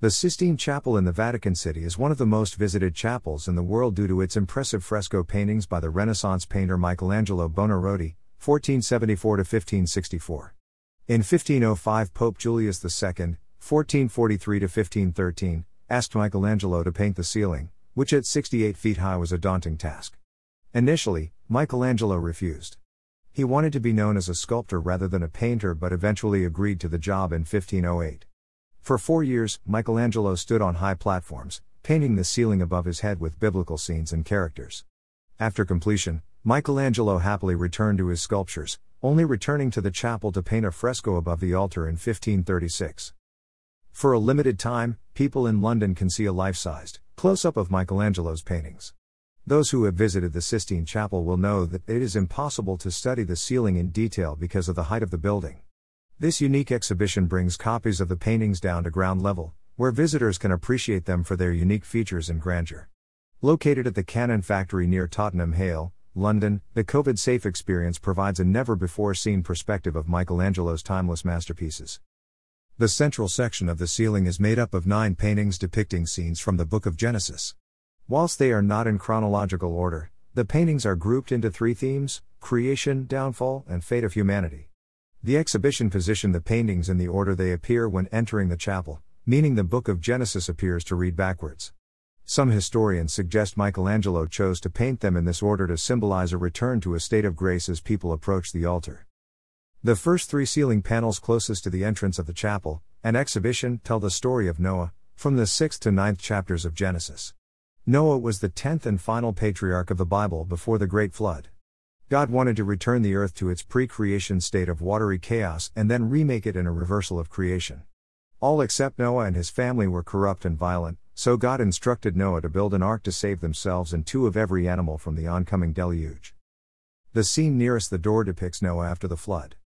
The Sistine Chapel in the Vatican City is one of the most visited chapels in the world due to its impressive fresco paintings by the Renaissance painter Michelangelo Buonarroti, 1474 1564. In 1505, Pope Julius II, 1443 1513, asked Michelangelo to paint the ceiling, which at 68 feet high was a daunting task. Initially, Michelangelo refused. He wanted to be known as a sculptor rather than a painter, but eventually agreed to the job in 1508. For four years, Michelangelo stood on high platforms, painting the ceiling above his head with biblical scenes and characters. After completion, Michelangelo happily returned to his sculptures, only returning to the chapel to paint a fresco above the altar in 1536. For a limited time, people in London can see a life sized, close up of Michelangelo's paintings. Those who have visited the Sistine Chapel will know that it is impossible to study the ceiling in detail because of the height of the building. This unique exhibition brings copies of the paintings down to ground level, where visitors can appreciate them for their unique features and grandeur. Located at the Cannon Factory near Tottenham Hale, London, the COVID safe experience provides a never before seen perspective of Michelangelo's timeless masterpieces. The central section of the ceiling is made up of nine paintings depicting scenes from the Book of Genesis. Whilst they are not in chronological order, the paintings are grouped into three themes creation, downfall, and fate of humanity. The exhibition positioned the paintings in the order they appear when entering the chapel, meaning the book of Genesis appears to read backwards. Some historians suggest Michelangelo chose to paint them in this order to symbolize a return to a state of grace as people approach the altar. The first three ceiling panels closest to the entrance of the chapel an exhibition tell the story of Noah, from the 6th to 9th chapters of Genesis. Noah was the tenth and final patriarch of the Bible before the Great Flood. God wanted to return the earth to its pre creation state of watery chaos and then remake it in a reversal of creation. All except Noah and his family were corrupt and violent, so God instructed Noah to build an ark to save themselves and two of every animal from the oncoming deluge. The scene nearest the door depicts Noah after the flood.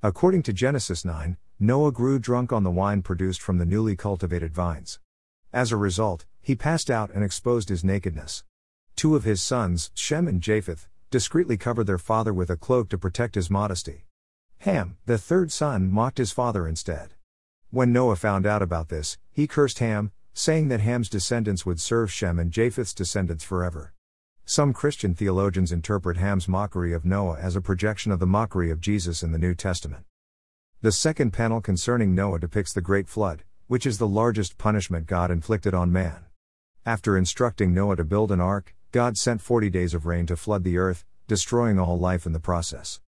According to Genesis 9, Noah grew drunk on the wine produced from the newly cultivated vines. As a result, he passed out and exposed his nakedness. Two of his sons, Shem and Japheth, discreetly covered their father with a cloak to protect his modesty. Ham, the third son, mocked his father instead. When Noah found out about this, he cursed Ham, saying that Ham's descendants would serve Shem and Japheth's descendants forever. Some Christian theologians interpret Ham's mockery of Noah as a projection of the mockery of Jesus in the New Testament. The second panel concerning Noah depicts the Great Flood, which is the largest punishment God inflicted on man. After instructing Noah to build an ark, God sent 40 days of rain to flood the earth, destroying all life in the process.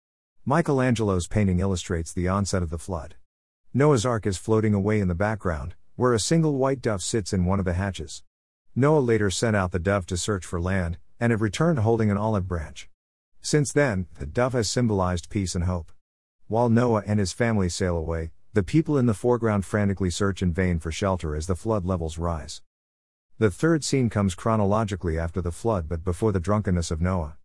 Michelangelo's painting illustrates the onset of the flood. Noah's Ark is floating away in the background, where a single white dove sits in one of the hatches. Noah later sent out the dove to search for land, and it returned holding an olive branch. Since then, the dove has symbolized peace and hope. While Noah and his family sail away, the people in the foreground frantically search in vain for shelter as the flood levels rise. The third scene comes chronologically after the flood but before the drunkenness of Noah.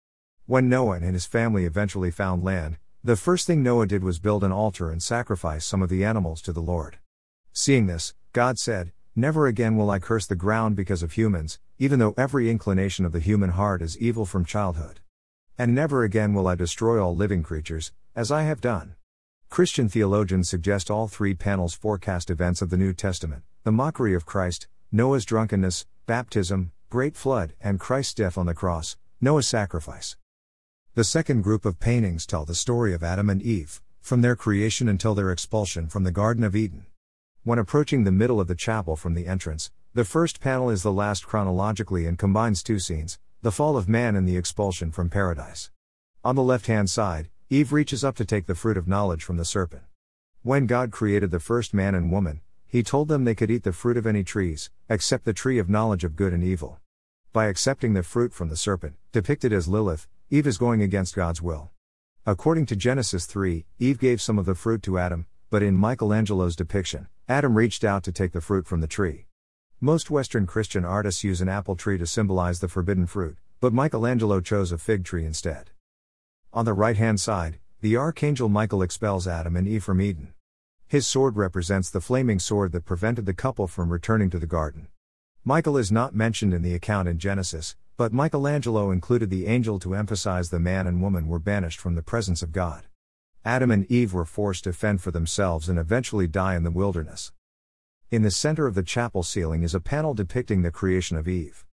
When Noah and his family eventually found land, the first thing Noah did was build an altar and sacrifice some of the animals to the Lord. Seeing this, God said, Never again will I curse the ground because of humans, even though every inclination of the human heart is evil from childhood. And never again will I destroy all living creatures, as I have done. Christian theologians suggest all three panels forecast events of the New Testament the mockery of Christ, Noah's drunkenness, baptism, great flood, and Christ's death on the cross, Noah's sacrifice. The second group of paintings tell the story of Adam and Eve, from their creation until their expulsion from the Garden of Eden. When approaching the middle of the chapel from the entrance, the first panel is the last chronologically and combines two scenes the fall of man and the expulsion from paradise. On the left hand side, Eve reaches up to take the fruit of knowledge from the serpent. When God created the first man and woman, he told them they could eat the fruit of any trees, except the tree of knowledge of good and evil. By accepting the fruit from the serpent, depicted as Lilith, Eve is going against God's will. According to Genesis 3, Eve gave some of the fruit to Adam, but in Michelangelo's depiction, Adam reached out to take the fruit from the tree. Most Western Christian artists use an apple tree to symbolize the forbidden fruit, but Michelangelo chose a fig tree instead. On the right hand side, the archangel Michael expels Adam and Eve from Eden. His sword represents the flaming sword that prevented the couple from returning to the garden. Michael is not mentioned in the account in Genesis, but Michelangelo included the angel to emphasize the man and woman were banished from the presence of God. Adam and Eve were forced to fend for themselves and eventually die in the wilderness. In the center of the chapel ceiling is a panel depicting the creation of Eve.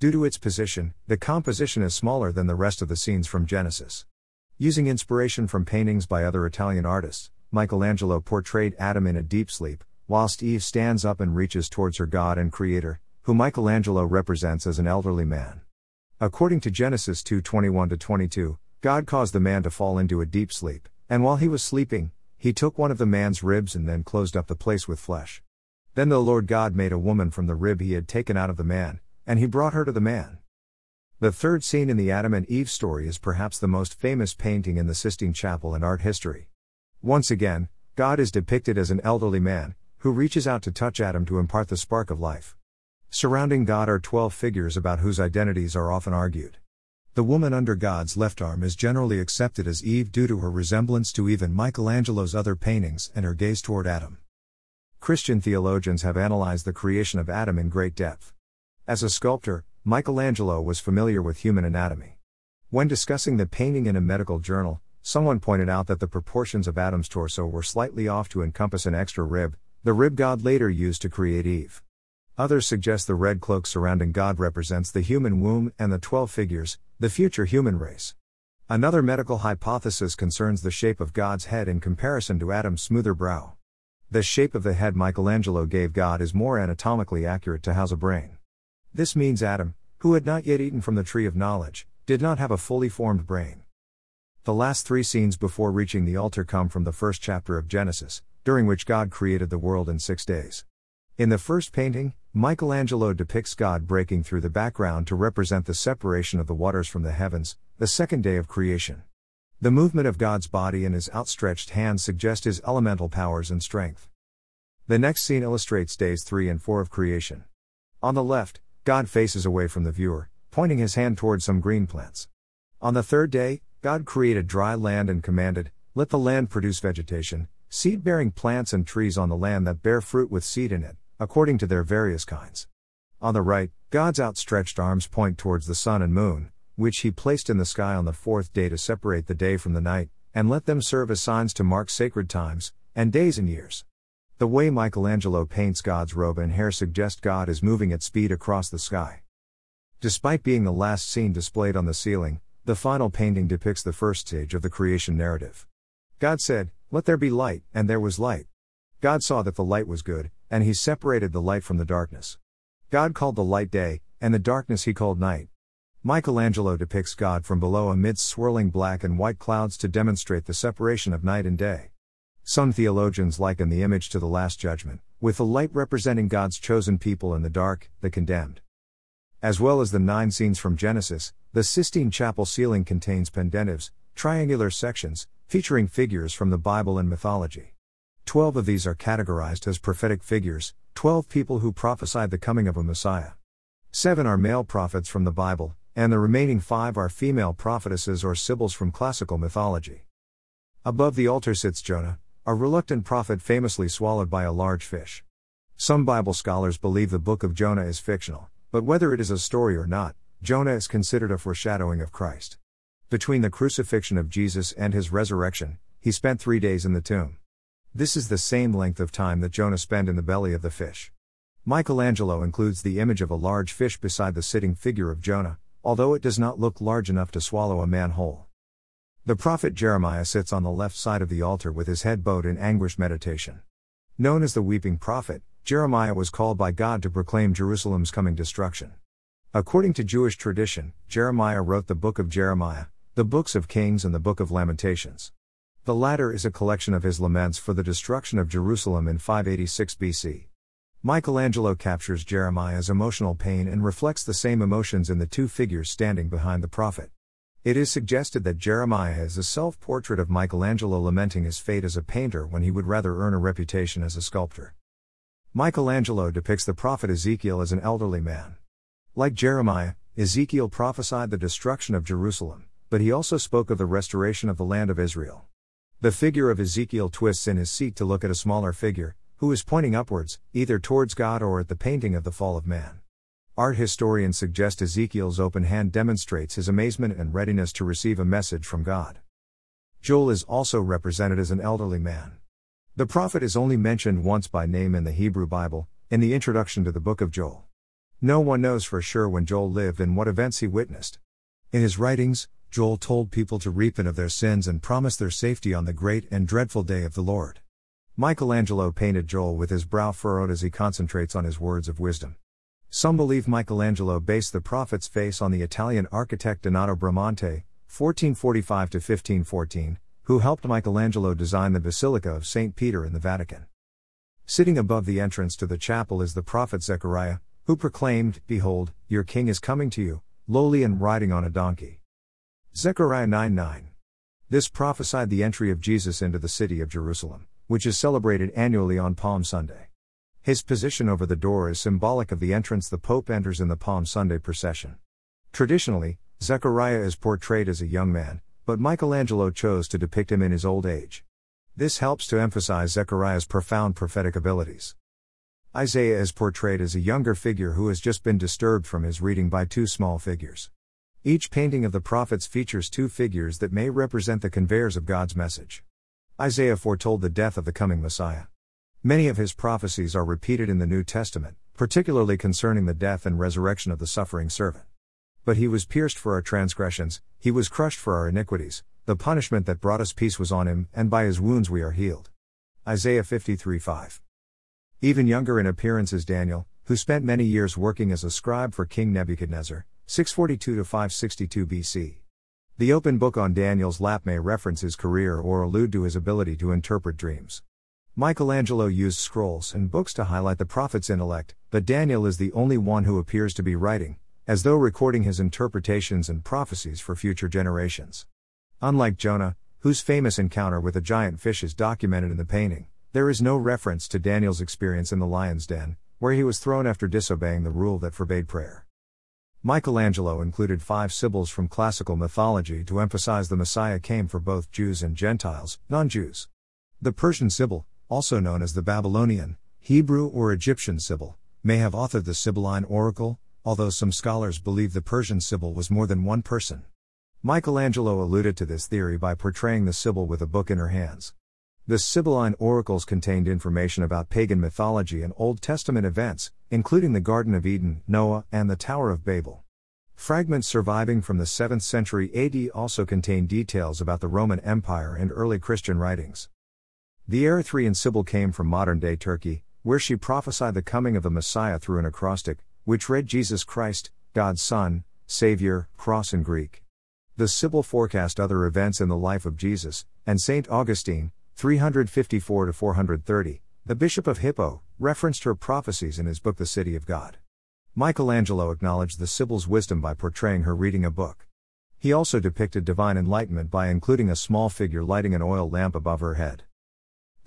Due to its position, the composition is smaller than the rest of the scenes from Genesis. Using inspiration from paintings by other Italian artists, Michelangelo portrayed Adam in a deep sleep, whilst Eve stands up and reaches towards her God and Creator, who Michelangelo represents as an elderly man. According to Genesis 2:21 22, God caused the man to fall into a deep sleep, and while he was sleeping, he took one of the man's ribs and then closed up the place with flesh. Then the Lord God made a woman from the rib he had taken out of the man, and he brought her to the man. The third scene in the Adam and Eve story is perhaps the most famous painting in the Sistine Chapel in art history. Once again, God is depicted as an elderly man, who reaches out to touch Adam to impart the spark of life. Surrounding God are 12 figures about whose identities are often argued. The woman under God's left arm is generally accepted as Eve due to her resemblance to even Michelangelo's other paintings and her gaze toward Adam. Christian theologians have analyzed the creation of Adam in great depth. As a sculptor, Michelangelo was familiar with human anatomy. When discussing the painting in a medical journal, someone pointed out that the proportions of Adam's torso were slightly off to encompass an extra rib, the rib God later used to create Eve. Others suggest the red cloak surrounding God represents the human womb and the 12 figures, the future human race. Another medical hypothesis concerns the shape of God's head in comparison to Adam's smoother brow. The shape of the head Michelangelo gave God is more anatomically accurate to house a brain. This means Adam, who had not yet eaten from the tree of knowledge, did not have a fully formed brain. The last three scenes before reaching the altar come from the first chapter of Genesis, during which God created the world in six days. In the first painting, Michelangelo depicts God breaking through the background to represent the separation of the waters from the heavens, the second day of creation. The movement of God's body and his outstretched hands suggest his elemental powers and strength. The next scene illustrates days 3 and 4 of creation. On the left, God faces away from the viewer, pointing his hand toward some green plants. On the third day, God created dry land and commanded, Let the land produce vegetation, seed bearing plants and trees on the land that bear fruit with seed in it, according to their various kinds. On the right, God's outstretched arms point towards the sun and moon, which he placed in the sky on the fourth day to separate the day from the night, and let them serve as signs to mark sacred times, and days and years. The way Michelangelo paints God's robe and hair suggest God is moving at speed across the sky. Despite being the last scene displayed on the ceiling, the final painting depicts the first stage of the creation narrative. God said, Let there be light, and there was light. God saw that the light was good, and he separated the light from the darkness. God called the light day, and the darkness he called night. Michelangelo depicts God from below amidst swirling black and white clouds to demonstrate the separation of night and day. Some theologians liken the image to the Last Judgment, with the light representing God's chosen people and the dark, the condemned. As well as the nine scenes from Genesis, the Sistine Chapel ceiling contains pendentives, triangular sections, featuring figures from the Bible and mythology. Twelve of these are categorized as prophetic figures, twelve people who prophesied the coming of a Messiah. Seven are male prophets from the Bible, and the remaining five are female prophetesses or sibyls from classical mythology. Above the altar sits Jonah, a reluctant prophet famously swallowed by a large fish. Some Bible scholars believe the book of Jonah is fictional, but whether it is a story or not, Jonah is considered a foreshadowing of Christ. Between the crucifixion of Jesus and his resurrection, he spent three days in the tomb. This is the same length of time that Jonah spent in the belly of the fish. Michelangelo includes the image of a large fish beside the sitting figure of Jonah, although it does not look large enough to swallow a man whole. The prophet Jeremiah sits on the left side of the altar with his head bowed in anguished meditation. Known as the weeping prophet, Jeremiah was called by God to proclaim Jerusalem's coming destruction. According to Jewish tradition, Jeremiah wrote the book of Jeremiah, the books of Kings, and the book of Lamentations. The latter is a collection of his laments for the destruction of Jerusalem in 586 BC. Michelangelo captures Jeremiah's emotional pain and reflects the same emotions in the two figures standing behind the prophet. It is suggested that Jeremiah is a self portrait of Michelangelo lamenting his fate as a painter when he would rather earn a reputation as a sculptor. Michelangelo depicts the prophet Ezekiel as an elderly man. Like Jeremiah, Ezekiel prophesied the destruction of Jerusalem, but he also spoke of the restoration of the land of Israel. The figure of Ezekiel twists in his seat to look at a smaller figure, who is pointing upwards, either towards God or at the painting of the fall of man. Art historians suggest Ezekiel's open hand demonstrates his amazement and readiness to receive a message from God. Joel is also represented as an elderly man. The prophet is only mentioned once by name in the Hebrew Bible, in the introduction to the book of Joel. No one knows for sure when Joel lived and what events he witnessed. In his writings, Joel told people to repent of their sins and promise their safety on the great and dreadful day of the Lord. Michelangelo painted Joel with his brow furrowed as he concentrates on his words of wisdom. Some believe Michelangelo based the prophet's face on the Italian architect Donato Bramante, 1445 1514, who helped Michelangelo design the Basilica of St. Peter in the Vatican. Sitting above the entrance to the chapel is the prophet Zechariah, who proclaimed, Behold, your king is coming to you, lowly and riding on a donkey. Zechariah 9 9. This prophesied the entry of Jesus into the city of Jerusalem, which is celebrated annually on Palm Sunday. His position over the door is symbolic of the entrance the Pope enters in the Palm Sunday procession. Traditionally, Zechariah is portrayed as a young man, but Michelangelo chose to depict him in his old age. This helps to emphasize Zechariah's profound prophetic abilities. Isaiah is portrayed as a younger figure who has just been disturbed from his reading by two small figures. Each painting of the prophets features two figures that may represent the conveyors of God's message. Isaiah foretold the death of the coming Messiah. Many of his prophecies are repeated in the New Testament, particularly concerning the death and resurrection of the suffering servant. But he was pierced for our transgressions, he was crushed for our iniquities, the punishment that brought us peace was on him, and by his wounds we are healed. Isaiah 53 5. Even younger in appearance is Daniel, who spent many years working as a scribe for King Nebuchadnezzar, 642 562 BC. The open book on Daniel's lap may reference his career or allude to his ability to interpret dreams. Michelangelo used scrolls and books to highlight the prophet's intellect, but Daniel is the only one who appears to be writing, as though recording his interpretations and prophecies for future generations. Unlike Jonah, whose famous encounter with a giant fish is documented in the painting, there is no reference to Daniel's experience in the lion's den, where he was thrown after disobeying the rule that forbade prayer. Michelangelo included five sibyls from classical mythology to emphasize the Messiah came for both Jews and Gentiles, non Jews. The Persian Sibyl, also known as the Babylonian, Hebrew, or Egyptian Sibyl, may have authored the Sibylline Oracle, although some scholars believe the Persian Sibyl was more than one person. Michelangelo alluded to this theory by portraying the Sibyl with a book in her hands. The Sibylline oracles contained information about pagan mythology and Old Testament events, including the Garden of Eden, Noah, and the Tower of Babel. Fragments surviving from the 7th century AD also contain details about the Roman Empire and early Christian writings. The Erythraean Sibyl came from modern day Turkey, where she prophesied the coming of the Messiah through an acrostic, which read Jesus Christ, God's Son, Savior, Cross in Greek. The Sibyl forecast other events in the life of Jesus, and St. Augustine, 354 430, the Bishop of Hippo, referenced her prophecies in his book The City of God. Michelangelo acknowledged the Sibyl's wisdom by portraying her reading a book. He also depicted divine enlightenment by including a small figure lighting an oil lamp above her head.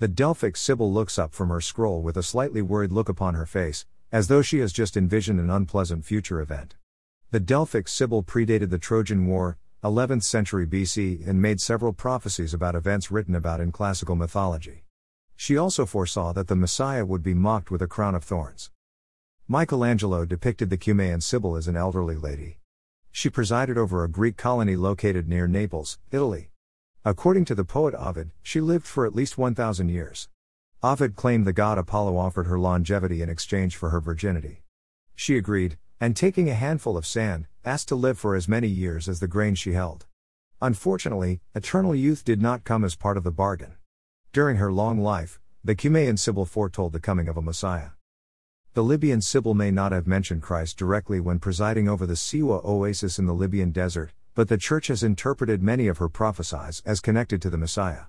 The Delphic Sibyl looks up from her scroll with a slightly worried look upon her face, as though she has just envisioned an unpleasant future event. The Delphic Sibyl predated the Trojan War, 11th century BC, and made several prophecies about events written about in classical mythology. She also foresaw that the Messiah would be mocked with a crown of thorns. Michelangelo depicted the Cumaean Sibyl as an elderly lady. She presided over a Greek colony located near Naples, Italy. According to the poet Ovid, she lived for at least 1,000 years. Ovid claimed the god Apollo offered her longevity in exchange for her virginity. She agreed, and taking a handful of sand, asked to live for as many years as the grain she held. Unfortunately, eternal youth did not come as part of the bargain. During her long life, the Cumaean Sibyl foretold the coming of a Messiah. The Libyan Sibyl may not have mentioned Christ directly when presiding over the Siwa oasis in the Libyan desert, but the Church has interpreted many of her prophecies as connected to the Messiah.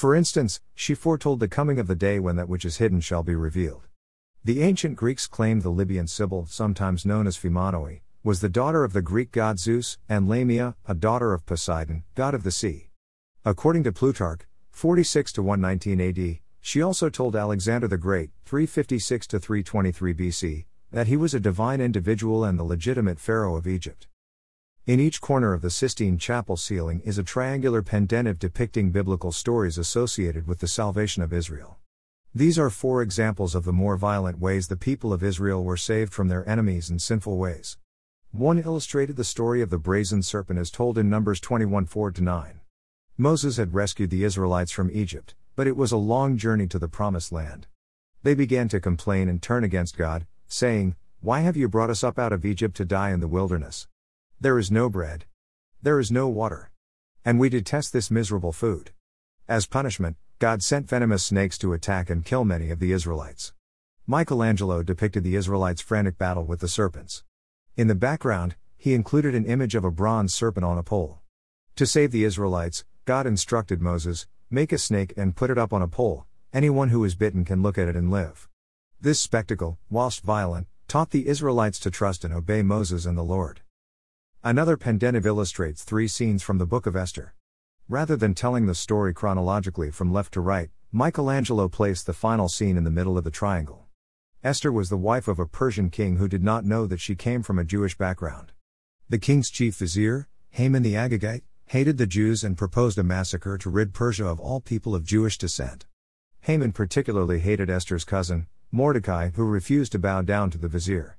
For instance, she foretold the coming of the day when that which is hidden shall be revealed. The ancient Greeks claimed the Libyan Sibyl, sometimes known as Phimonoi, was the daughter of the Greek god Zeus, and Lamia, a daughter of Poseidon, god of the sea. According to Plutarch, 46 to 119 AD, she also told Alexander the Great, 356 to 323 BC, that he was a divine individual and the legitimate pharaoh of Egypt. In each corner of the Sistine Chapel ceiling is a triangular pendentive depicting biblical stories associated with the salvation of Israel. These are four examples of the more violent ways the people of Israel were saved from their enemies and sinful ways. One illustrated the story of the brazen serpent as told in Numbers 21 4 9. Moses had rescued the Israelites from Egypt, But it was a long journey to the promised land. They began to complain and turn against God, saying, Why have you brought us up out of Egypt to die in the wilderness? There is no bread. There is no water. And we detest this miserable food. As punishment, God sent venomous snakes to attack and kill many of the Israelites. Michelangelo depicted the Israelites' frantic battle with the serpents. In the background, he included an image of a bronze serpent on a pole. To save the Israelites, God instructed Moses make a snake and put it up on a pole, anyone who is bitten can look at it and live. This spectacle, whilst violent, taught the Israelites to trust and obey Moses and the Lord. Another pendentive illustrates three scenes from the book of Esther. Rather than telling the story chronologically from left to right, Michelangelo placed the final scene in the middle of the triangle. Esther was the wife of a Persian king who did not know that she came from a Jewish background. The king's chief vizier, Haman the Agagite, hated the Jews and proposed a massacre to rid Persia of all people of Jewish descent. Haman particularly hated Esther's cousin, Mordecai, who refused to bow down to the vizier.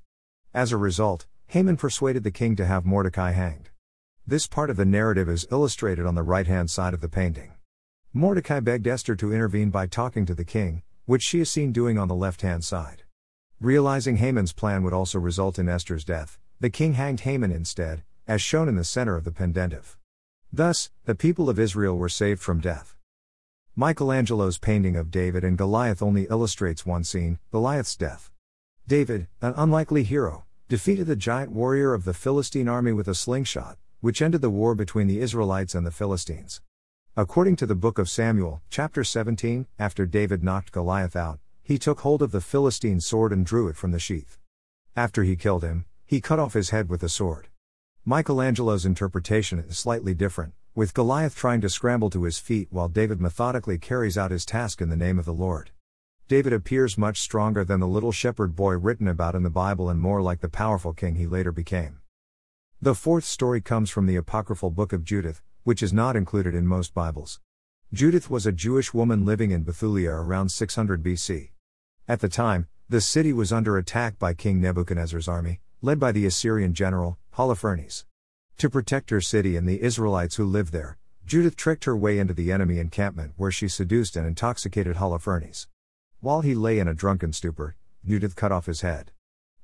As a result, Haman persuaded the king to have Mordecai hanged. This part of the narrative is illustrated on the right hand side of the painting. Mordecai begged Esther to intervene by talking to the king, which she is seen doing on the left hand side. Realizing Haman's plan would also result in Esther's death, the king hanged Haman instead, as shown in the center of the pendentive. Thus, the people of Israel were saved from death. Michelangelo's painting of David and Goliath only illustrates one scene Goliath's death. David, an unlikely hero, defeated the giant warrior of the Philistine army with a slingshot, which ended the war between the Israelites and the Philistines. According to the book of Samuel, chapter 17, after David knocked Goliath out, he took hold of the Philistine sword and drew it from the sheath. After he killed him, he cut off his head with the sword. Michelangelo's interpretation is slightly different, with Goliath trying to scramble to his feet while David methodically carries out his task in the name of the Lord. David appears much stronger than the little shepherd boy written about in the Bible and more like the powerful king he later became. The fourth story comes from the apocryphal book of Judith, which is not included in most Bibles. Judith was a Jewish woman living in Bethulia around 600 BC. At the time, the city was under attack by King Nebuchadnezzar's army, led by the Assyrian general, Holofernes. To protect her city and the Israelites who lived there, Judith tricked her way into the enemy encampment where she seduced and intoxicated Holofernes. While he lay in a drunken stupor, Judith cut off his head.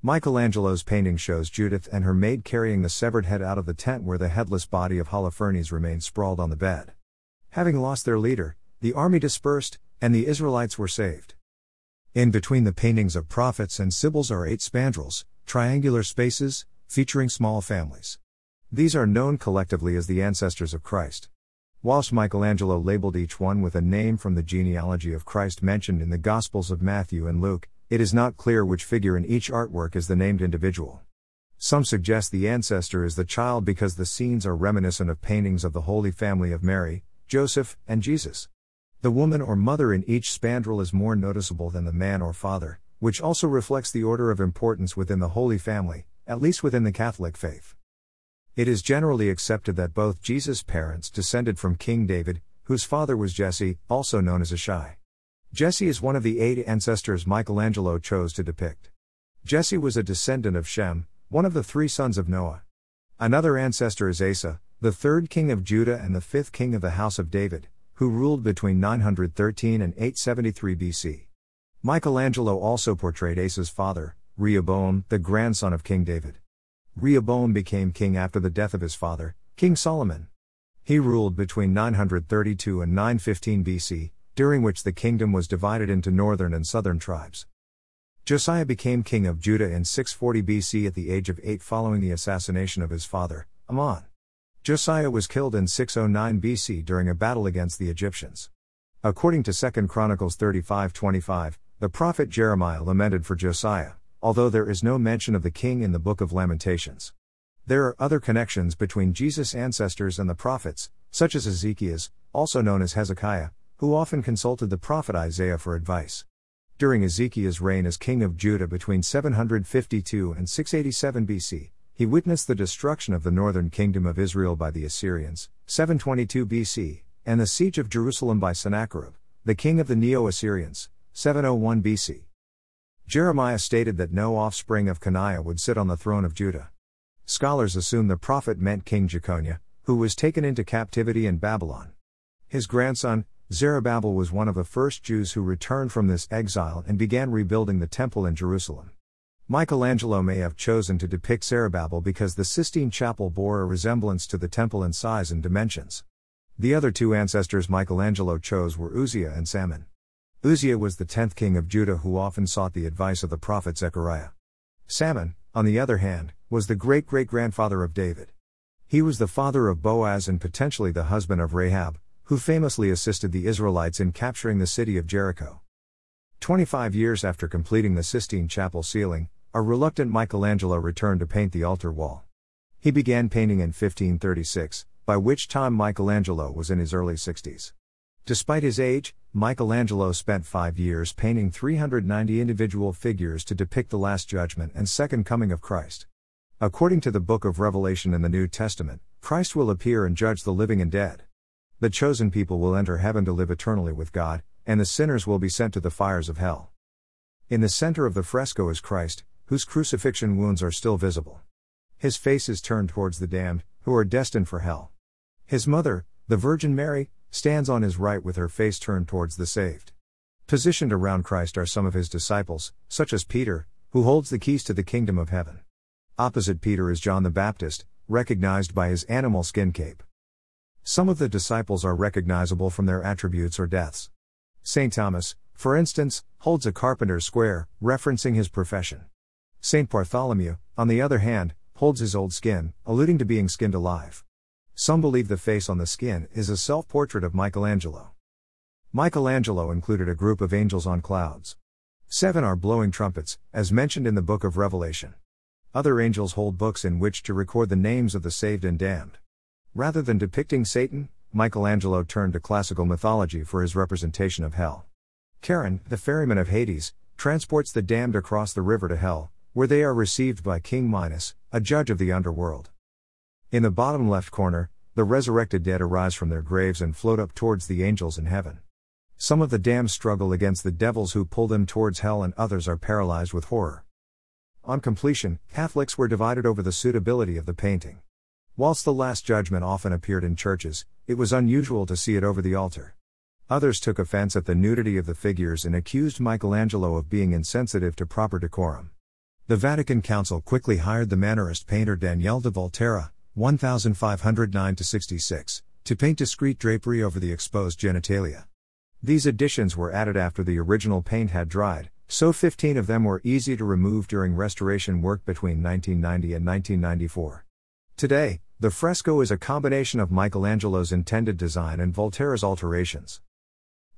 Michelangelo's painting shows Judith and her maid carrying the severed head out of the tent where the headless body of Holofernes remained sprawled on the bed. Having lost their leader, the army dispersed, and the Israelites were saved. In between the paintings of prophets and sibyls are eight spandrels, triangular spaces, featuring small families. These are known collectively as the ancestors of Christ. Whilst Michelangelo labeled each one with a name from the genealogy of Christ mentioned in the Gospels of Matthew and Luke, it is not clear which figure in each artwork is the named individual. Some suggest the ancestor is the child because the scenes are reminiscent of paintings of the Holy Family of Mary, Joseph, and Jesus. The woman or mother in each spandrel is more noticeable than the man or father, which also reflects the order of importance within the Holy Family, at least within the Catholic faith. It is generally accepted that both Jesus' parents descended from King David, whose father was Jesse, also known as Ishai. Jesse is one of the eight ancestors Michelangelo chose to depict. Jesse was a descendant of Shem, one of the three sons of Noah. Another ancestor is Asa, the third king of Judah and the fifth king of the house of David, who ruled between 913 and 873 BC. Michelangelo also portrayed Asa's father, Rehoboam, the grandson of King David. Rehoboam became king after the death of his father, King Solomon. He ruled between 932 and 915 BC, during which the kingdom was divided into northern and southern tribes. Josiah became king of Judah in 640 BC at the age of 8 following the assassination of his father, Amon. Josiah was killed in 609 BC during a battle against the Egyptians. According to 2 Chronicles 35:25, the prophet Jeremiah lamented for Josiah, although there is no mention of the king in the book of Lamentations. There are other connections between Jesus' ancestors and the prophets, such as Ezekias, also known as Hezekiah, who often consulted the prophet Isaiah for advice. During Ezekiah's reign as king of Judah between 752 and 687 BC, he witnessed the destruction of the northern kingdom of Israel by the Assyrians, 722 BC, and the siege of Jerusalem by Sennacherib, the king of the Neo Assyrians, 701 BC. Jeremiah stated that no offspring of Coniah would sit on the throne of Judah. Scholars assume the prophet meant King Jeconiah, who was taken into captivity in Babylon. His grandson, Zerubbabel was one of the first Jews who returned from this exile and began rebuilding the temple in Jerusalem. Michelangelo may have chosen to depict Zerubbabel because the Sistine Chapel bore a resemblance to the temple in size and dimensions. The other two ancestors Michelangelo chose were Uzziah and Salmon. Uzziah was the tenth king of Judah who often sought the advice of the prophet Zechariah. Salmon, on the other hand, was the great great grandfather of David. He was the father of Boaz and potentially the husband of Rahab, who famously assisted the Israelites in capturing the city of Jericho. 25 years after completing the Sistine Chapel ceiling, a reluctant Michelangelo returned to paint the altar wall. He began painting in 1536, by which time Michelangelo was in his early 60s. Despite his age, Michelangelo spent five years painting 390 individual figures to depict the Last Judgment and Second Coming of Christ. According to the book of Revelation in the New Testament, Christ will appear and judge the living and dead. The chosen people will enter heaven to live eternally with God, and the sinners will be sent to the fires of hell. In the center of the fresco is Christ, whose crucifixion wounds are still visible. His face is turned towards the damned, who are destined for hell. His mother, the Virgin Mary, stands on his right with her face turned towards the saved. Positioned around Christ are some of his disciples, such as Peter, who holds the keys to the kingdom of heaven. Opposite Peter is John the Baptist, recognized by his animal skin cape. Some of the disciples are recognizable from their attributes or deaths. St. Thomas, for instance, holds a carpenter's square, referencing his profession. St. Bartholomew, on the other hand, holds his old skin, alluding to being skinned alive. Some believe the face on the skin is a self portrait of Michelangelo. Michelangelo included a group of angels on clouds. Seven are blowing trumpets, as mentioned in the book of Revelation. Other angels hold books in which to record the names of the saved and damned. Rather than depicting Satan, Michelangelo turned to classical mythology for his representation of hell. Charon, the ferryman of Hades, transports the damned across the river to hell, where they are received by King Minos, a judge of the underworld. In the bottom left corner, the resurrected dead arise from their graves and float up towards the angels in heaven. Some of the damned struggle against the devils who pull them towards hell, and others are paralyzed with horror. On completion, Catholics were divided over the suitability of the painting. Whilst the Last Judgment often appeared in churches, it was unusual to see it over the altar. Others took offense at the nudity of the figures and accused Michelangelo of being insensitive to proper decorum. The Vatican Council quickly hired the Mannerist painter Daniele de Volterra, 1509 66, to paint discreet drapery over the exposed genitalia. These additions were added after the original paint had dried, so 15 of them were easy to remove during restoration work between 1990 and 1994. Today, the fresco is a combination of Michelangelo's intended design and Volterra's alterations.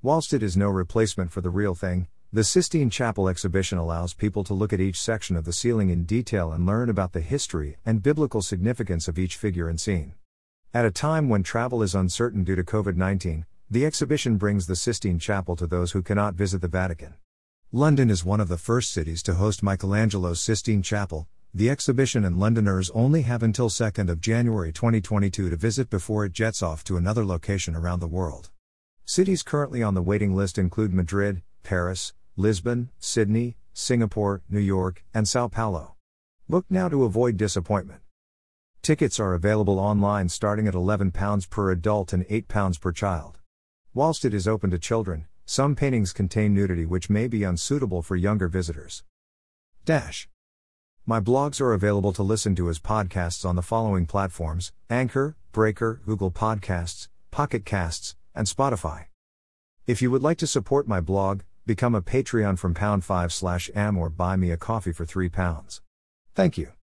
Whilst it is no replacement for the real thing, the Sistine Chapel exhibition allows people to look at each section of the ceiling in detail and learn about the history and biblical significance of each figure and scene. At a time when travel is uncertain due to COVID 19, the exhibition brings the Sistine Chapel to those who cannot visit the Vatican. London is one of the first cities to host Michelangelo's Sistine Chapel, the exhibition and Londoners only have until 2nd of January 2022 to visit before it jets off to another location around the world. Cities currently on the waiting list include Madrid, Paris, Lisbon, Sydney, Singapore, New York, and Sao Paulo. Book now to avoid disappointment. Tickets are available online starting at £11 per adult and £8 per child. Whilst it is open to children, some paintings contain nudity which may be unsuitable for younger visitors. Dash. My blogs are available to listen to as podcasts on the following platforms Anchor, Breaker, Google Podcasts, Pocket Casts, and Spotify. If you would like to support my blog, become a Patreon from pound 5 slash am or buy me a coffee for 3 pounds. Thank you.